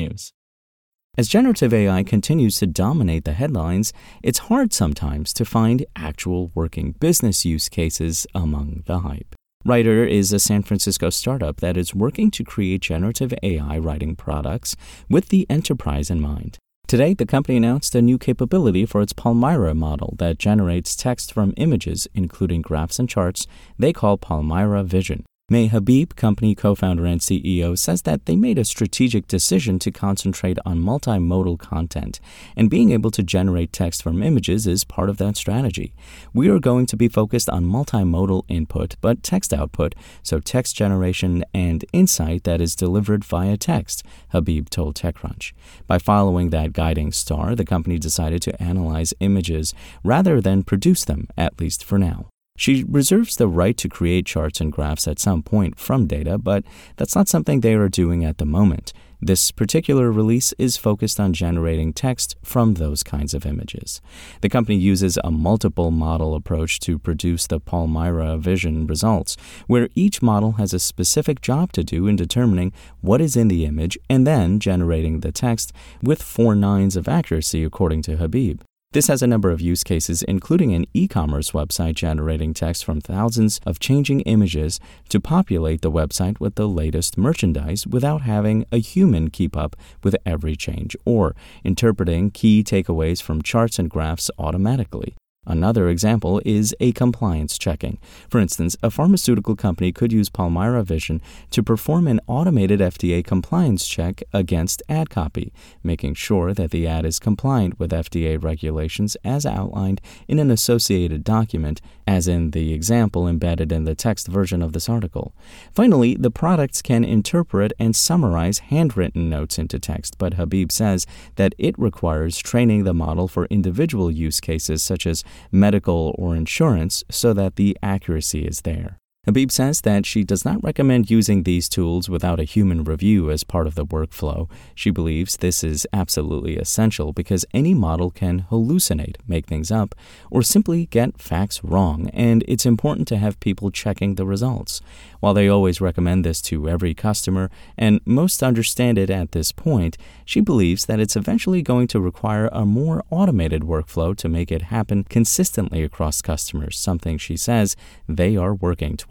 technews. As generative AI continues to dominate the headlines, it's hard sometimes to find actual working business use cases among the hype. Writer is a San Francisco startup that is working to create generative AI writing products with the enterprise in mind. Today, the company announced a new capability for its Palmyra model that generates text from images, including graphs and charts, they call Palmyra Vision. May Habib, company co founder and CEO, says that they made a strategic decision to concentrate on multimodal content, and being able to generate text from images is part of that strategy. We are going to be focused on multimodal input, but text output, so text generation and insight that is delivered via text, Habib told TechCrunch. By following that guiding star, the company decided to analyze images rather than produce them, at least for now. She reserves the right to create charts and graphs at some point from data, but that's not something they are doing at the moment. This particular release is focused on generating text from those kinds of images. The company uses a multiple model approach to produce the Palmyra Vision results, where each model has a specific job to do in determining what is in the image and then generating the text with four nines of accuracy, according to Habib. This has a number of use cases, including an e commerce website generating text from thousands of changing images to populate the website with the latest merchandise without having a human keep up with every change, or interpreting key takeaways from charts and graphs automatically. Another example is a compliance checking. For instance, a pharmaceutical company could use Palmyra Vision to perform an automated FDA compliance check against ad copy, making sure that the ad is compliant with FDA regulations as outlined in an associated document, as in the example embedded in the text version of this article. Finally, the products can interpret and summarize handwritten notes into text, but Habib says that it requires training the model for individual use cases such as medical, or insurance so that the accuracy is there. Habib says that she does not recommend using these tools without a human review as part of the workflow. She believes this is absolutely essential because any model can hallucinate, make things up, or simply get facts wrong, and it's important to have people checking the results. While they always recommend this to every customer, and most understand it at this point, she believes that it's eventually going to require a more automated workflow to make it happen consistently across customers, something she says they are working towards.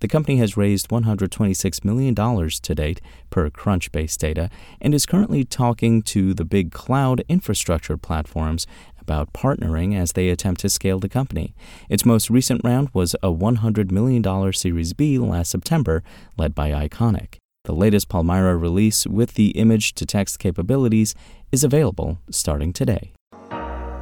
The company has raised $126 million to date, per Crunchbase data, and is currently talking to the big cloud infrastructure platforms about partnering as they attempt to scale the company. Its most recent round was a $100 million Series B last September, led by Iconiq. The latest Palmyra release with the image to text capabilities is available starting today.